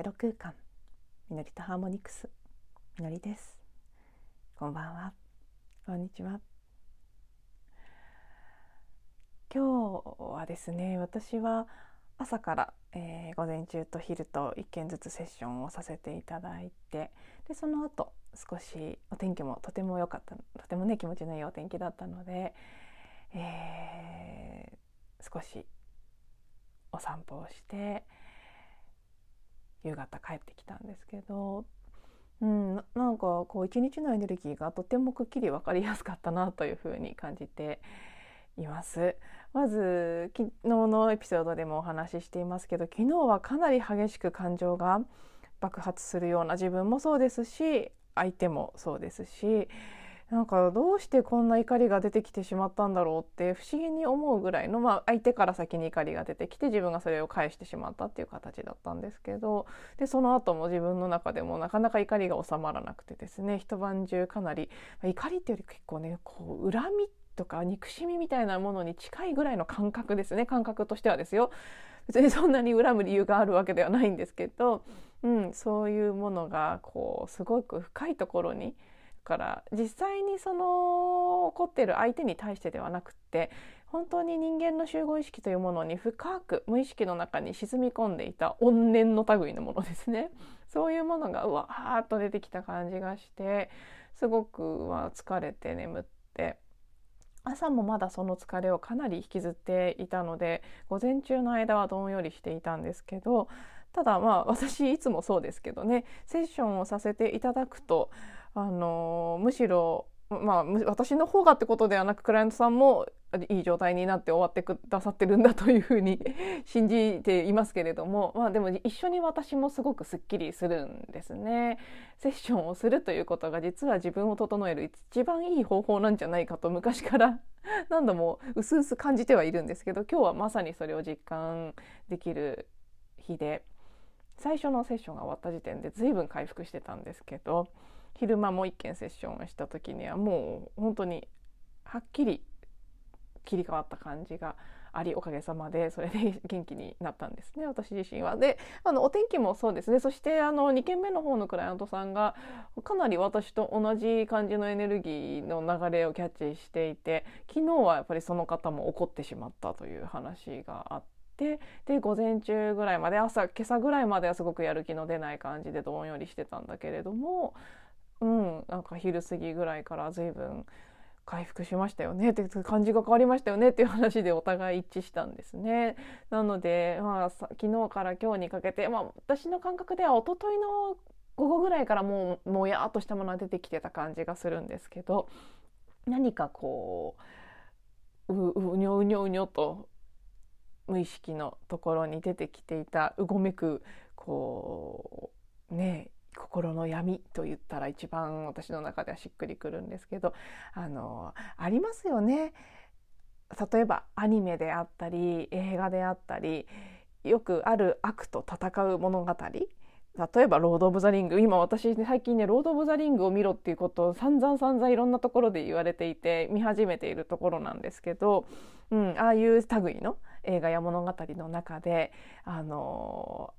ゼロ空間。みのりとハーモニクス。みのりです。こんばんは。こんにちは。今日はですね私は朝から、えー、午前中と昼と1件ずつセッションをさせていただいてでその後少しお天気もとても良かったとてもね気持ちのいいお天気だったので、えー、少しお散歩をして夕方帰ってきたんですけど、うん、なんかこう一日のエネルギーがとてもくっきり分かりやすかったなというふうに感じています。まず昨日のエピソードでもお話ししていますけど昨日はかなり激しく感情が爆発するような自分もそうですし相手もそうですしなんかどうしてこんな怒りが出てきてしまったんだろうって不思議に思うぐらいの、まあ、相手から先に怒りが出てきて自分がそれを返してしまったっていう形だったんですけどでその後も自分の中でもなかなか怒りが収まらなくてですね一晩中かなり怒りっていうより結構ねこう恨みとか憎しみみたいなものに近いぐらいの感覚ですね。感覚としてはですよ。別にそんなに恨む理由があるわけではないんですけど、うん、そういうものがこうすごく深いところにから実際にその怒ってる相手に対してではなくって本当に人間の集合意識というものに深く無意識の中に沈み込んでいた怨念の類のものですね。そういうものがうわーっと出てきた感じがしてすごくは疲れて眠って朝もまだその疲れをかなり引きずっていたので午前中の間はどんよりしていたんですけどただまあ私いつもそうですけどねセッションをさせていただくとあのむしろまあ、私の方がってことではなくクライアントさんもいい状態になって終わってくださってるんだというふうに 信じていますけれども、まあ、でも一緒に私もすごくすっきりするんですね。セッションをするということが実は自分を整える一番いい方法なんじゃないかと昔から 何度も薄々感じてはいるんですけど今日はまさにそれを実感できる日で最初のセッションが終わった時点で随分回復してたんですけど。昼間もう一件セッションをした時にはもう本当にはっきり切り替わった感じがありおかげさまでそれで元気になったんですね私自身は。であのお天気もそうですねそしてあの2件目の方のクライアントさんがかなり私と同じ感じのエネルギーの流れをキャッチしていて昨日はやっぱりその方も怒ってしまったという話があって。で午前中ぐらいまで朝今朝ぐらいまではすごくやる気の出ない感じでどんよりしてたんだけれどもうんなんか昼過ぎぐらいから随分回復しましたよねって感じが変わりましたよねっていう話でお互い一致したんですね。なので、まあ、昨日から今日にかけて、まあ、私の感覚では一昨日の午後ぐらいからもうもやっとしたものが出てきてた感じがするんですけど何かこうううにょうにょうにょと無意識のところに出てきていたうごめくこうね心の闇と言ったら一番私の中ではしっくりくるんですけどあのありますよね。例えばアニメであったり映画であったりよくある悪と戦う物語例えば「ロード・オブ・ザ・リング」今私最近ね「ロード・オブ・ザ・リング」を見ろっていうことを散々散々いろんなところで言われていて見始めているところなんですけど、うん、ああいう類の映画や物語の中であの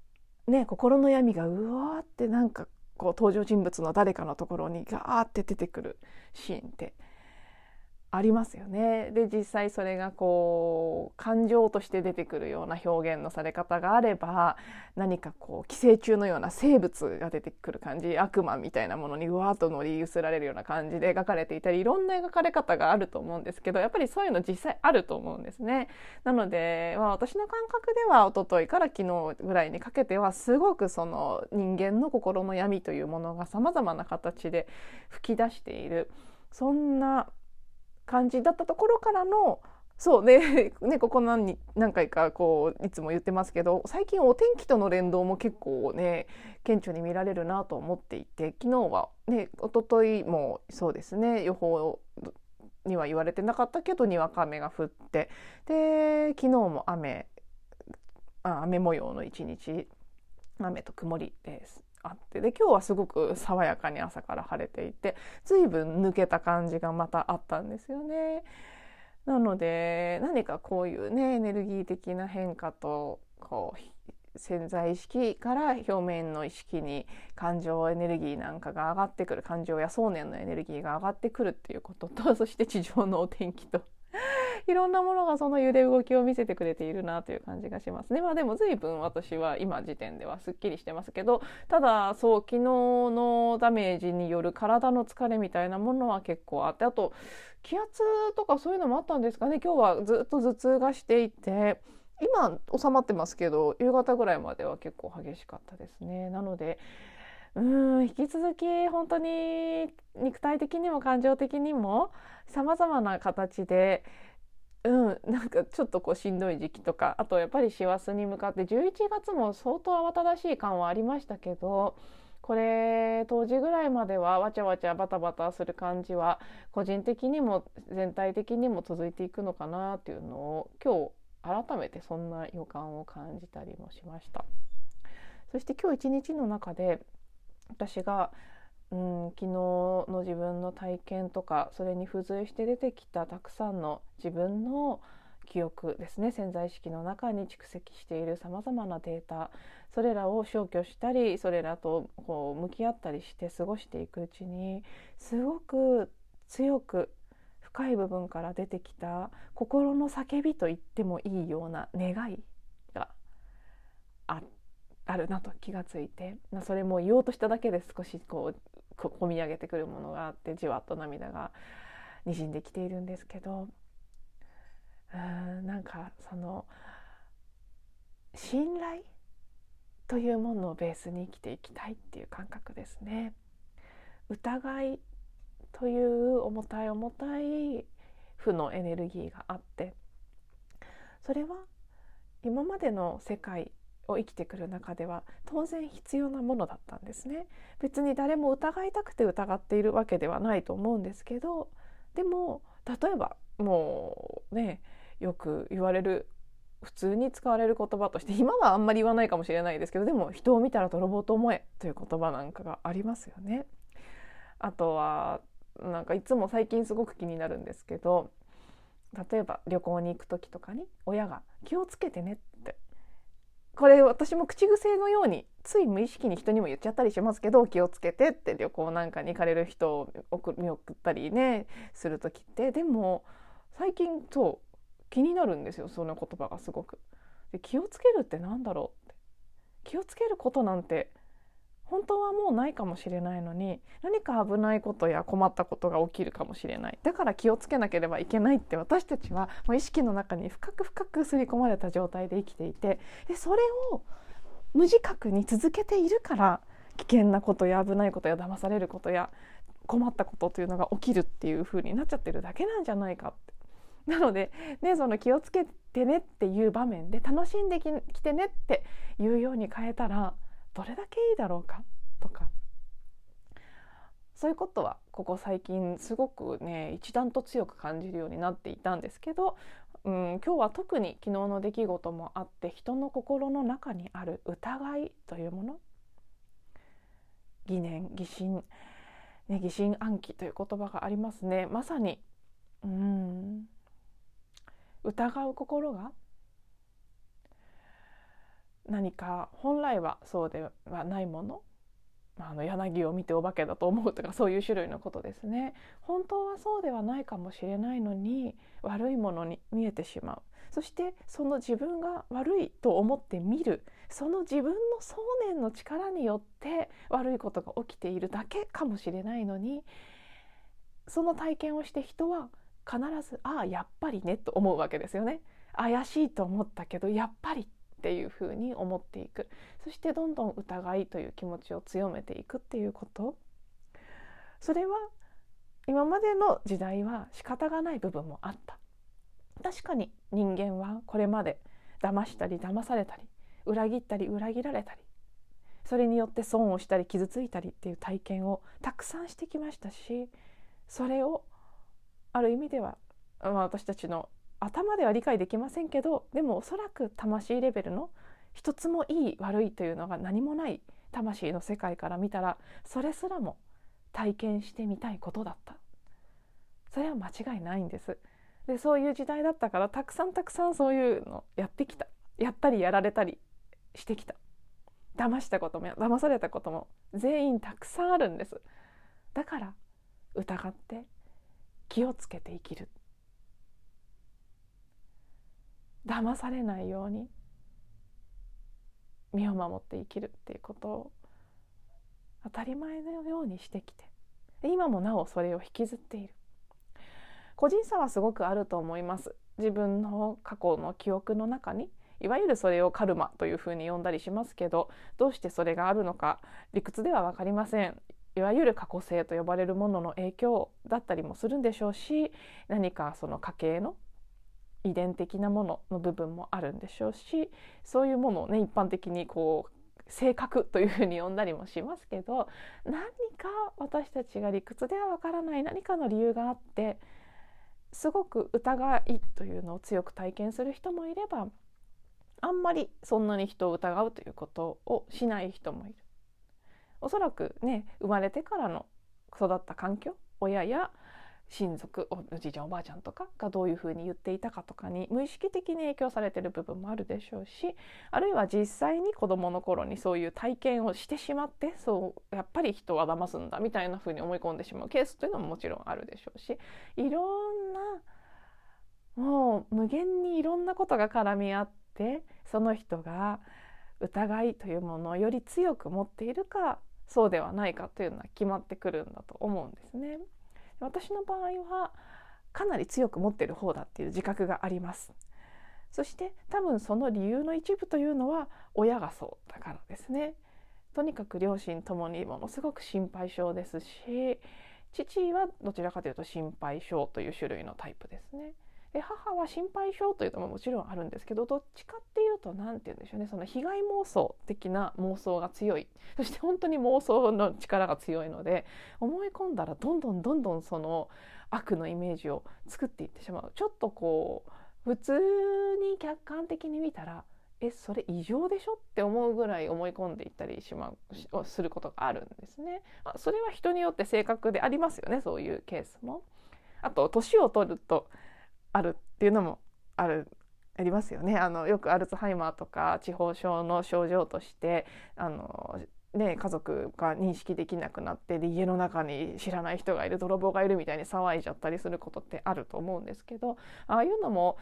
ね、心の闇がうわーってなんかこう登場人物の誰かのところにガーって出てくるシーンってありますよね。で実際それがこう感情として出てくるような表現のされ方があれば何かこう寄生虫のような生物が出てくる感じ悪魔みたいなものにうわーっと乗り移られるような感じで描かれていたりいろんな描かれ方があると思うんですけどやっぱりそういうの実際あると思うんですね。なので、まあ、私の感覚では一昨日から昨日ぐらいにかけてはすごくその人間の心の闇というものがさまざまな形で吹き出しているそんな感じだったところからのそうね ねここ何何回かこういつも言ってますけど最近お天気との連動も結構ね顕著に見られるなと思っていて昨日はね一昨日もそうですね予報には言われてなかったけどにわか雨が降ってで昨日も雨あ雨模様の一日雨と曇りです。あってで今日はすごく爽やかに朝から晴れていて随分抜けた感じがまたあったんですよね。なので何かこういうねエネルギー的な変化とこう潜在意識から表面の意識に感情エネルギーなんかが上がってくる感情や想念のエネルギーが上がってくるっていうこととそして地上のお天気といろんなものがその揺れ動きを見せてくれているなという感じがしますね。まあでも随分私は今時点ではすっきりしてますけどただそう昨日のダメージによる体の疲れみたいなものは結構あってあと気圧とかそういうのもあったんですかね今日はずっと頭痛がしていて。今収まってますけど夕方ぐらいまでは結構激しかったですね。なのでうん引き続き本当に肉体的にも感情的にもさまざまな形でうんなんかちょっとこうしんどい時期とかあとやっぱり師走に向かって11月も相当慌ただしい感はありましたけどこれ当時ぐらいまではわちゃわちゃバタバタする感じは個人的にも全体的にも続いていくのかなっていうのを今日改めてそんな予感を感じたりもしました。そして今日一日の中で私がうん、昨日の自分の体験とかそれに付随して出てきたたくさんの自分の記憶ですね。潜在意識の中に蓄積しているさまざまなデータ。それらを消去したりそれらとこう向き合ったりして過ごしていくうちにすごく強く深い部分から出てきた心の叫びと言ってもいいような願いがあるなと気がついて。それも言おうとしただけで少しこう込み上げてくるものがあってじわっと涙がにじんできているんですけどうーんなんかその信頼というものをベースに生きていきたいっていう感覚ですね。疑いという重たい重たい負のエネルギーがあってそれは今までの世界を生きてくる中では当然必要なものだったんですね別に誰も疑いたくて疑っているわけではないと思うんですけどでも例えばもうねよく言われる普通に使われる言葉として今はあんまり言わないかもしれないですけどでも人を見たら泥棒と思えという言葉なんかがありますよね。あとはなんかいつも最近すごく気になるんですけど例えば旅行に行く時とかに親が「気をつけてね」っこれ私も口癖のようについ無意識に人にも言っちゃったりしますけど気をつけてって旅行なんかに行かれる人を見送ったりねする時ってでも最近そう気になるんですよその言葉がすごく。で気をつけるって何だろうって気をつけることなんて本当はもうないかもしれないのに何か危ないことや困ったことが起きるかもしれない。だから気をつけなければいけないって私たちはもう意識の中に深く深く刷り込まれた状態で生きていてでそれを無自覚に続けているから危険なことや危ないことや騙されることや困ったことというのが起きるっていう風になっちゃってるだけなんじゃないかって。なので、ね、その気をつけてねっていう場面で楽しんできてねっていうように変えたらどれだけいいだろうか？とか。そういうことはここ最近すごくね一段と強く感じるようになっていたんですけど、うん、今日は特に昨日の出来事もあって人の心の中にある疑いというもの。疑念疑心、ね、疑心暗鬼という言葉がありますね。まさにうん。疑う心が何か本来はそうではないものあの柳を見てお化けだと思うとかそういう種類のことですね。本当はそうではないかもしれないのに悪いものに見えてしまう。そしてその自分が悪いと思って見る。その自分の想念の力によって悪いことが起きているだけかもしれないのにその体験をして人は必ず「ああやっぱりね」と思うわけですよね。怪しいと思ったけどやっぱりっていうふうに思っていく。そしてどんどん疑いという気持ちを強めていくっていうこと。それは今までの時代は仕方がない部分もあった。確かに人間はこれまで騙したり騙されたり裏切ったり裏切られたりそれによって損をしたり傷ついたりっていう体験をたくさんしてきましたしそれをある意味では、まあ、私たちの頭では理解できませんけどでもおそらく魂レベルの一つもいい悪いというのが何もない魂の世界から見たらそれすらも体験してみたいことだった。それは間違いないんです。でそういう時代だったからたくさんたくさんそういうのやってきた。やったりやられたりしてきた。騙したことも騙されたことも全員たくさんあるんです。だから疑って気をつけて生きる。騙されないように身を守って生きるっていうことを当たり前のようにしてきて今もなおそれを引きずっている。個人差はすごくあると思います。自分の過去の記憶の中にいわゆるそれをカルマというふうに呼んだりしますけどどうしてそれがあるのか理屈では分かりません。いわゆる過去性と呼ばれるものの影響だったりもするんでしょうし何かその家系の遺伝的なものの部分もあるんでしょうしそういうものをね一般的にこう性格というふうに呼んだりもしますけど何か私たちが理屈ではわからない何かの理由があってすごく疑いというのを強く体験する人もいればあんまりそんなに人を疑うということをしない人もいる。おそらくね生まれてからの育った環境親や親族おじいちゃんおばあちゃんとかがどういうふうに言っていたかとかに無意識的に影響されてる部分もあるでしょうしあるいは実際に子どもの頃にそういう体験をしてしまってそうやっぱり人は騙すんだみたいなふうに思い込んでしまうケースというのももちろんあるでしょうしいろんなもう無限にいろんなことが絡み合ってその人が疑いというものをより強く持っているかそうではないかというのは決まってくるんだと思うんですね。私の場合はかなり強く持ってる方だっていう自覚があります。そして多分その理由の一部というのは親がそうだからですね。とにかく両親ともにものすごく心配性ですし父はどちらかというと心配性という種類のタイプですね。で母は心配性というのももちろんあるんですけどどっちかっていうと何て言うんでしょうね。その被害妄想的な妄想が強い。そして本当に妄想の力が強いので思い込んだらどんどんどんどんその悪のイメージを作っていってしまう。ちょっとこう普通に客観的に見たらえそれ異常でしょ？って思うぐらい思い込んでいったりしまうすることがあるんですね。それは人によって性格でありますよねそういうケースも。あと年を取るとあるっていうのもあるありますよね。あのよくアルツハイマーとか地方症の症状としてあの、ね、家族が認識できなくなってで家の中に知らない人がいる泥棒がいるみたいに騒いじゃったりすることってあると思うんですけどああいうのも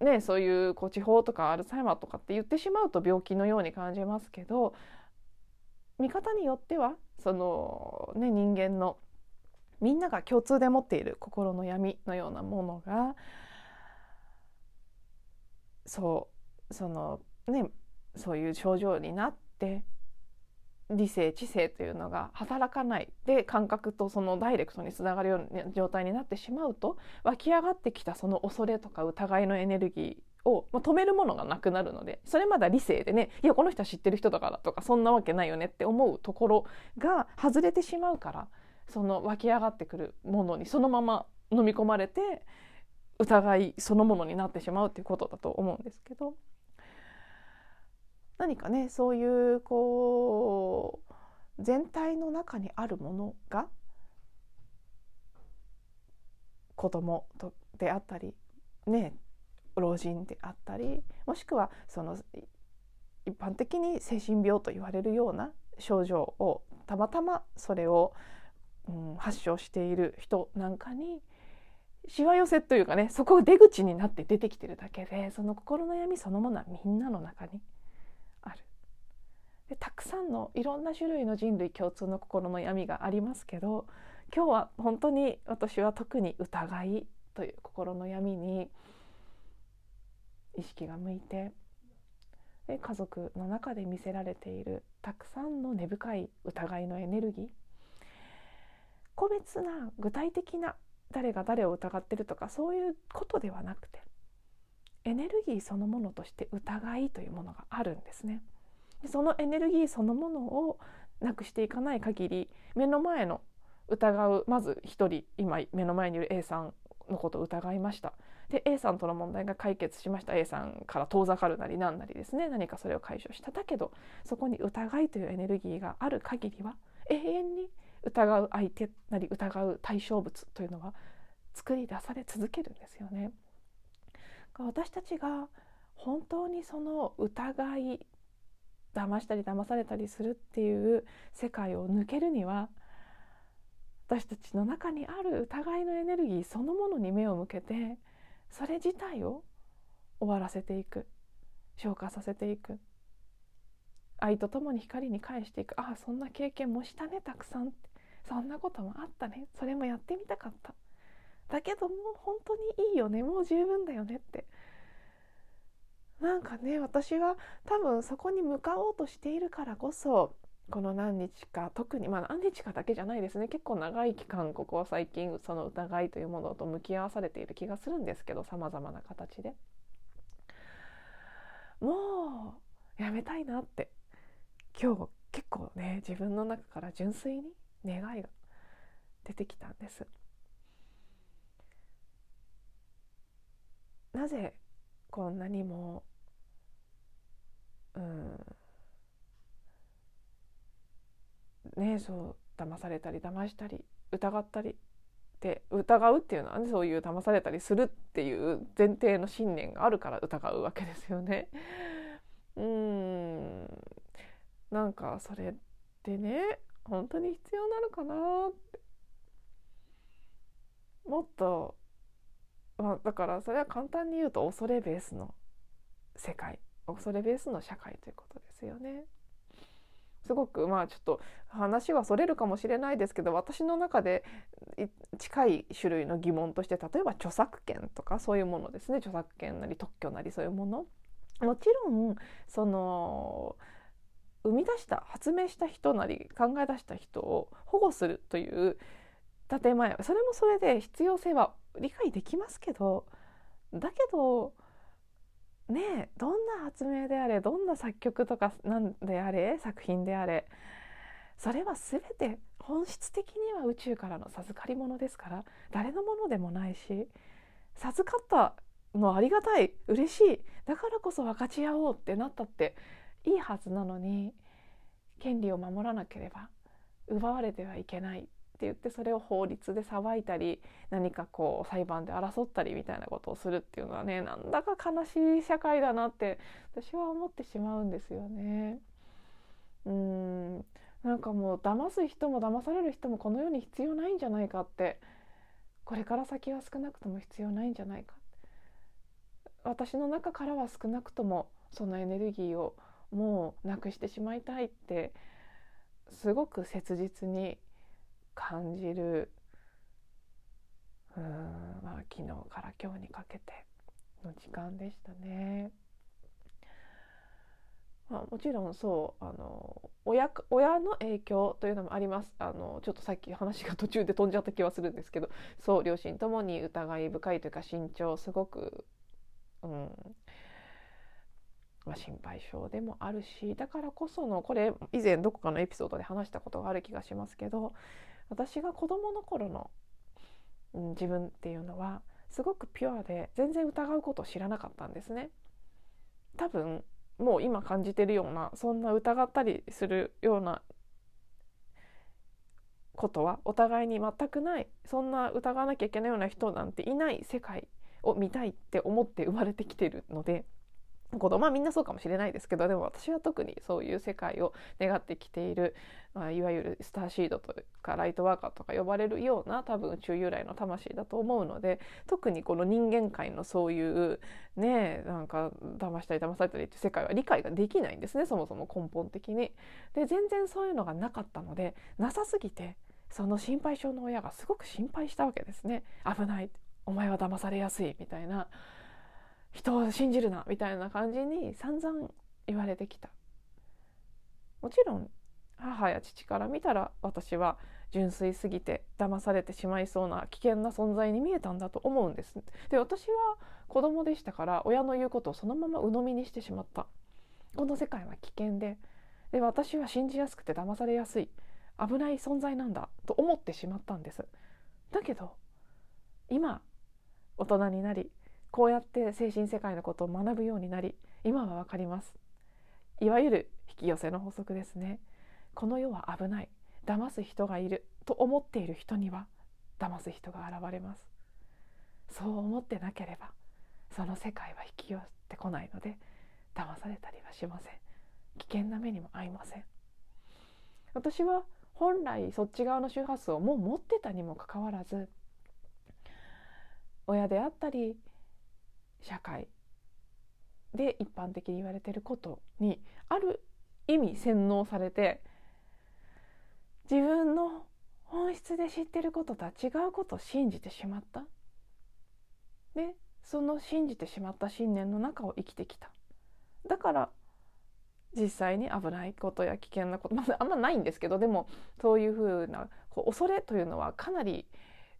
ね、そういうこう地方とかアルツハイマーとかって言ってしまうと病気のように感じますけど見方によってはその、ね、人間のみんなが共通で持っている心の闇のようなものがそうそのねそういう症状になって理性知性というのが働かない。で感覚とそのダイレクトにつながるような状態になってしまうと湧き上がってきたその恐れとか疑いのエネルギーを、まあ、止めるものがなくなるのでそれまだ理性でねいやこの人は知ってる人だからとかそんなわけないよねって思うところが外れてしまうからその湧き上がってくるものにそのまま飲み込まれて疑いそのものになってしまうっていうことだと思うんですけど。何かねそういうこう全体の中にあるものが子供とであったりね老人であったりもしくはその一般的に精神病と言われるような症状をたまたまそれをうん、発症している人なんかにしわ寄せというかねそこが出口になって出てきてるだけでその心の闇そのものはみんなの中にある。でたくさんのいろんな種類の人類共通の心の闇がありますけど今日は本当に私は特に疑いという心の闇に意識が向いてで家族の中で見せられているたくさんの根深い疑いのエネルギー個別な具体的な誰が誰を疑ってるとかそういうことではなくてエネルギーそのものとして疑いというものがあるんですね。そのエネルギーそのものをなくしていかない限り目の前の疑うまず一人今目の前にいる A さんのことを疑いました。で A さんとの問題が解決しました。A さんから遠ざかるなりなんなりですね。何かそれを解消した。だけどそこに疑いというエネルギーがある限りは永遠に疑う相手なり疑う対象物というのは作り出され続けるんですよね。私たちが本当にその疑い騙したり騙されたりするっていう世界を抜けるには私たちの中にある疑いのエネルギーそのものに目を向けてそれ自体を終わらせていく消化させていく。愛とともに光に返していく。ああそんな経験もしたねたくさん。ってそんなこともあったね。それもやってみたかった。だけどもう本当にいいよね。もう十分だよねって。なんかね私は多分そこに向かおうとしているからこそこの何日か特にまあ何日かだけじゃないですね。結構長い期間ここ最近その疑いというものと向き合わされている気がするんですけどさまざまな形で。もうやめたいなって。今日結構ね自分の中から純粋に願いが出てきたんです。なぜこんなにもうんねそう騙されたり騙したり疑ったりで疑うっていうのはねそういう騙されたりするっていう前提の信念があるから疑うわけですよね。うんなんかそれってね本当に必要なのかなって。もっと、まあ、だからそれは簡単に言うと恐れベースの世界。恐れベースの社会ということですよね。すごくまあちょっと話はそれるかもしれないですけど私の中で近い種類の疑問として例えば著作権とかそういうものですね。著作権なり特許なりそういうもの。もちろんその生み出した発明した人なり考え出した人を保護するという建前それもそれで必要性は理解できますけどだけどねどんな発明であれどんな作曲とかなんであれ作品であれそれは全て本質的には宇宙からの授かり物ですから誰のものでもないし授かったのありがたい嬉しいだからこそ分かち合おうってなったっていいはずなのに権利を守らなければ奪われてはいけないって言ってそれを法律で裁いたり何かこう裁判で争ったりみたいなことをするっていうのはねなんだか悲しい社会だなって私は思ってしまうんですよね。うんなんかもう騙す人も騙される人もこの世に必要ないんじゃないかってこれから先は少なくとも必要ないんじゃないか私の中からは少なくともそのエネルギーをもうなくしてしまいたいってすごく切実に感じるうん、まあ、昨日から今日にかけての時間でしたね。まあ、もちろんそうあの親親の影響というのもありますあのちょっとさっき話が途中で飛んじゃった気はするんですけどそう両親ともに疑い深いというか慎重すごく、うんまあ、心配性でもあるしだからこそのこれ以前どこかのエピソードで話したことがある気がしますけど私が子どもの頃の、うん、自分っていうのはすごくピュアで全然疑うことを知らなかったんですね。多分もう今感じてるようなそんな疑ったりするようなことはお互いに全くないそんな疑わなきゃいけないような人なんていない世界を見たいって思って生まれてきてるので子供はみんなそうかもしれないですけどでも私は特にそういう世界を願ってきている、まあ、いわゆるスターシードとかライトワーカーとか呼ばれるような多分宇宙由来の魂だと思うので特にこの人間界のそういうねなんか騙したり騙されたりっていう世界は理解ができないんですねそもそも根本的に。で全然そういうのがなかったのでなさすぎてその心配性の親がすごく心配したわけですね。危ないお前は騙されやすいみたいな。人を信じるなみたいな感じに散々言われてきたもちろん母や父から見たら私は純粋すぎて騙されてしまいそうな危険な存在に見えたんだと思うんです。で私は子供でしたから親の言うことをそのまま鵜呑みにしてしまった。この世界は危険でで私は信じやすくて騙されやすい。危ない存在なんだと思ってしまったんです。だけど今大人になりこうやって精神世界のことを学ぶようになり今は分かります。いわゆる引き寄せの法則ですね。この世は危ない。騙す人がいる。と思っている人には騙す人が現れます。そう思ってなければその世界は引き寄せてこないので騙されたりはしません。危険な目にも遭いません。私は本来そっち側の周波数をもう持ってたにもかかわらず親であったり社会。で一般的に言われてることにある意味洗脳されて自分の本質で知ってることとは違うことを信じてしまった。でその信じてしまった信念の中を生きてきた。だから実際に危ないことや危険なこと、まあ、あんまないんですけどでもそういうふうなこう恐れというのはかなり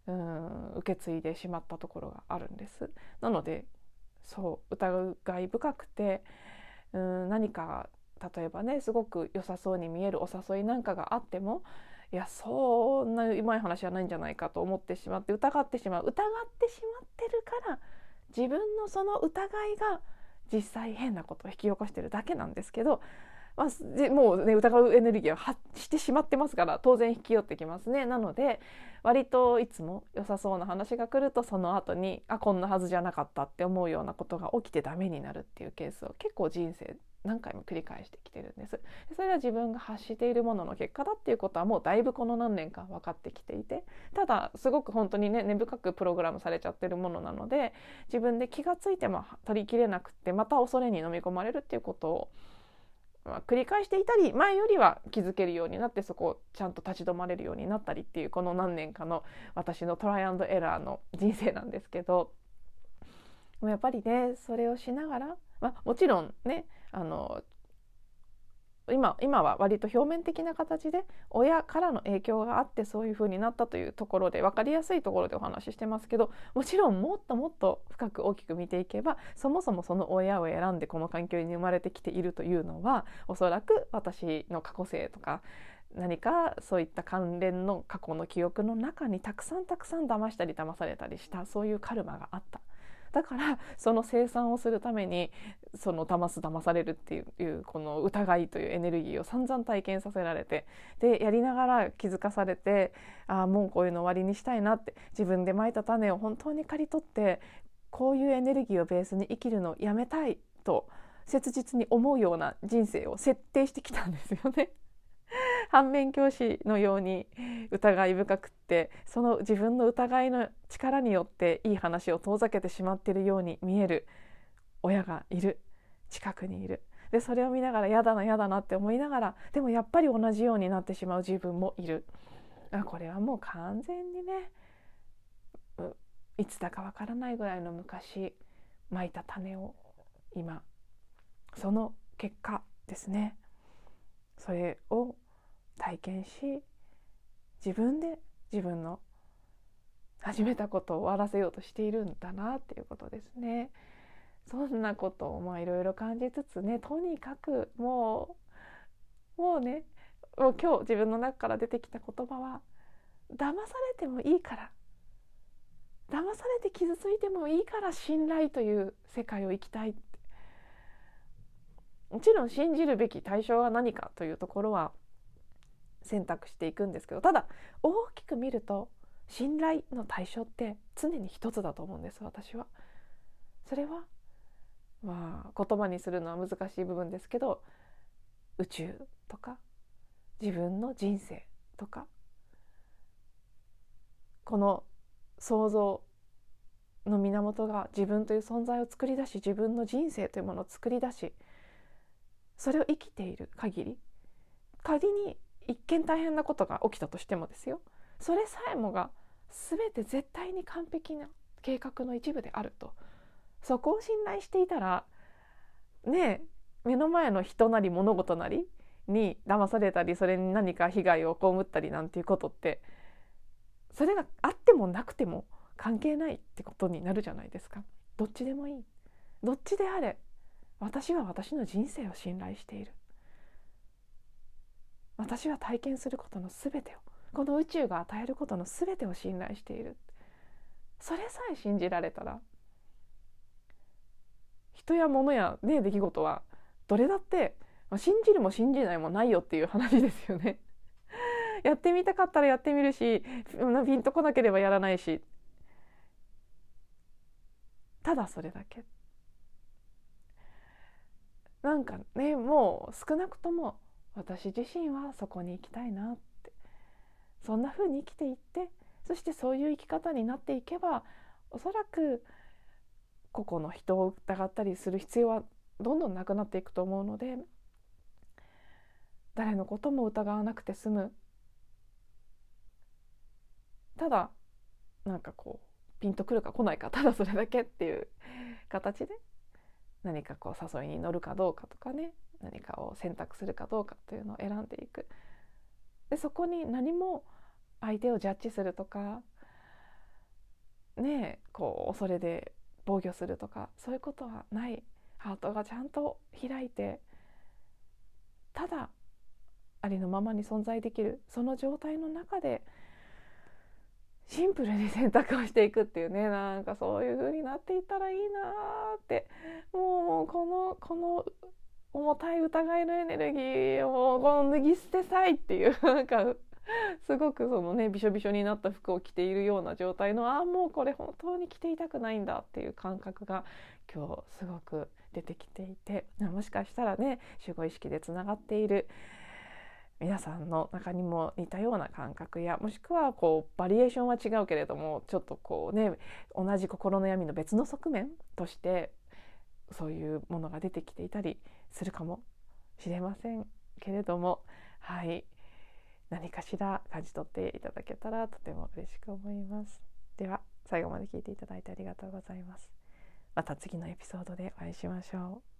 うん受け継いでしまったところがあるんです。なのでそう疑い深くてうん何か例えばねすごく良さそうに見えるお誘いなんかがあってもいやそんなうまい話はないんじゃないかと思ってしまって疑ってしまう。疑ってしまってるから自分のその疑いが実際変なことを引き起こしてるだけなんですけど、まあ、もうね疑うエネルギーを発してしまってますから当然引き寄ってきますね。なので割といつも良さそうな話が来るとその後にあこんなはずじゃなかったって思うようなことが起きてダメになるっていうケースを結構人生何回も繰り返してきてるんです。それは自分が発しているものの結果だっていうことはもうだいぶこの何年か分かってきていてただすごく本当にね根深くプログラムされちゃってるものなので自分で気が付いても取りきれなくってまた恐れに飲み込まれるっていうことを、繰り返していたり前よりは気づけるようになってそこをちゃんと立ち止まれるようになったりっていうこの何年かの私のトライアンドエラーの人生なんですけど やっぱりねそれをしながら、まあ、もちろんねあの今今は割と表面的な形で親からの影響があってそういう風になったというところで分かりやすいところでお話ししてますけどもちろんもっともっと深く大きく見ていけばそもそもその親を選んでこの環境に生まれてきているというのはおそらく私の過去性とか何かそういった関連の過去の記憶の中にたくさんたくさん騙したり騙されたりしたそういうカルマがあった。だからその生産をするためにその騙す騙されるっていうこの疑いというエネルギーを散々体験させられてでやりながら気づかされてああもうこういうの終わりにしたいなって自分でまいた種を本当に刈り取ってこういうエネルギーをベースに生きるのをやめたいと切実に思うような人生を設定してきたんですよね。反面教師のように疑い深くってその自分の疑いの力によっていい話を遠ざけてしまっているように見える。親がいる。近くにいる。でそれを見ながら嫌だな嫌だなって思いながらでもやっぱり同じようになってしまう。自分もいる。あこれはもう完全にねいつだかわからないぐらいの昔まいた種を今その結果ですね。それを体験し自分で自分の始めたことを終わらせようとしているんだなっていうことですね。そんなことをまあいろいろ感じつつねとにかくもうもうねもう今日自分の中から出てきた言葉は騙されてもいいから騙されて傷ついてもいいから信頼という世界を生きたいもちろん信じるべき対象は何かというところは選択していくんですけどただ大きく見ると信頼の対象って常に一つだと思うんです私は。それはまあ言葉にするのは難しい部分ですけど宇宙とか自分の人生とかこの想像の源が自分という存在を作り出し自分の人生というものを作り出しそれを生きている限り仮に一見大変なことが起きたとしてもですよ。それさえもが全て絶対に完璧な計画の一部であると。そこを信頼していたらねえ目の前の人なり物事なりに騙されたりそれに何か被害を被ったりなんていうことってそれがあってもなくても関係ないってことになるじゃないですか。どっちでもいい。どっちであれ私は私の人生を信頼している。私は体験することの全てをこの宇宙が与えることの全てを信頼しているそれさえ信じられたら人や物や、ね、出来事はどれだって信じるも信じないもないよっていう話ですよね。やってみたかったらやってみるしピンとこなければやらないしただそれだけ。なんかねもう少なくとも私自身はそこに行きたいなって。そんな風に生きていってそしてそういう生き方になっていけばおそらく個々の人を疑ったりする必要はどんどんなくなっていくと思うので誰のことも疑わなくて済む。ただなんかこうピンとくるか来ないかただそれだけっていう形で何かこう誘いに乗るかどうかとかね。何かを選択するかどうかというのを選んでいく。でそこに何も相手をジャッジするとかねこう恐れで防御するとかそういうことはないハートがちゃんと開いてただありのままに存在できるその状態の中でシンプルに選択をしていくっていうねなんかそういう風になっていったらいいなってもうこのこの重たい疑いのエネルギーをこの脱ぎ捨てたいっていうなんかすごくそのねびしょびしょになった服を着ているような状態のああもうこれ本当に着ていたくないんだっていう感覚が今日すごく出てきていてもしかしたらね守護意識でつながっている皆さんの中にも似たような感覚やもしくはこうバリエーションは違うけれどもちょっとこうね同じ心の闇の別の側面としてそういうものが出てきていたりするかもしれませんけれどもはい何かしら感じ取っていただけたらとても嬉しく思います。では最後まで聞いていただいてありがとうございます。また次のエピソードでお会いしましょう。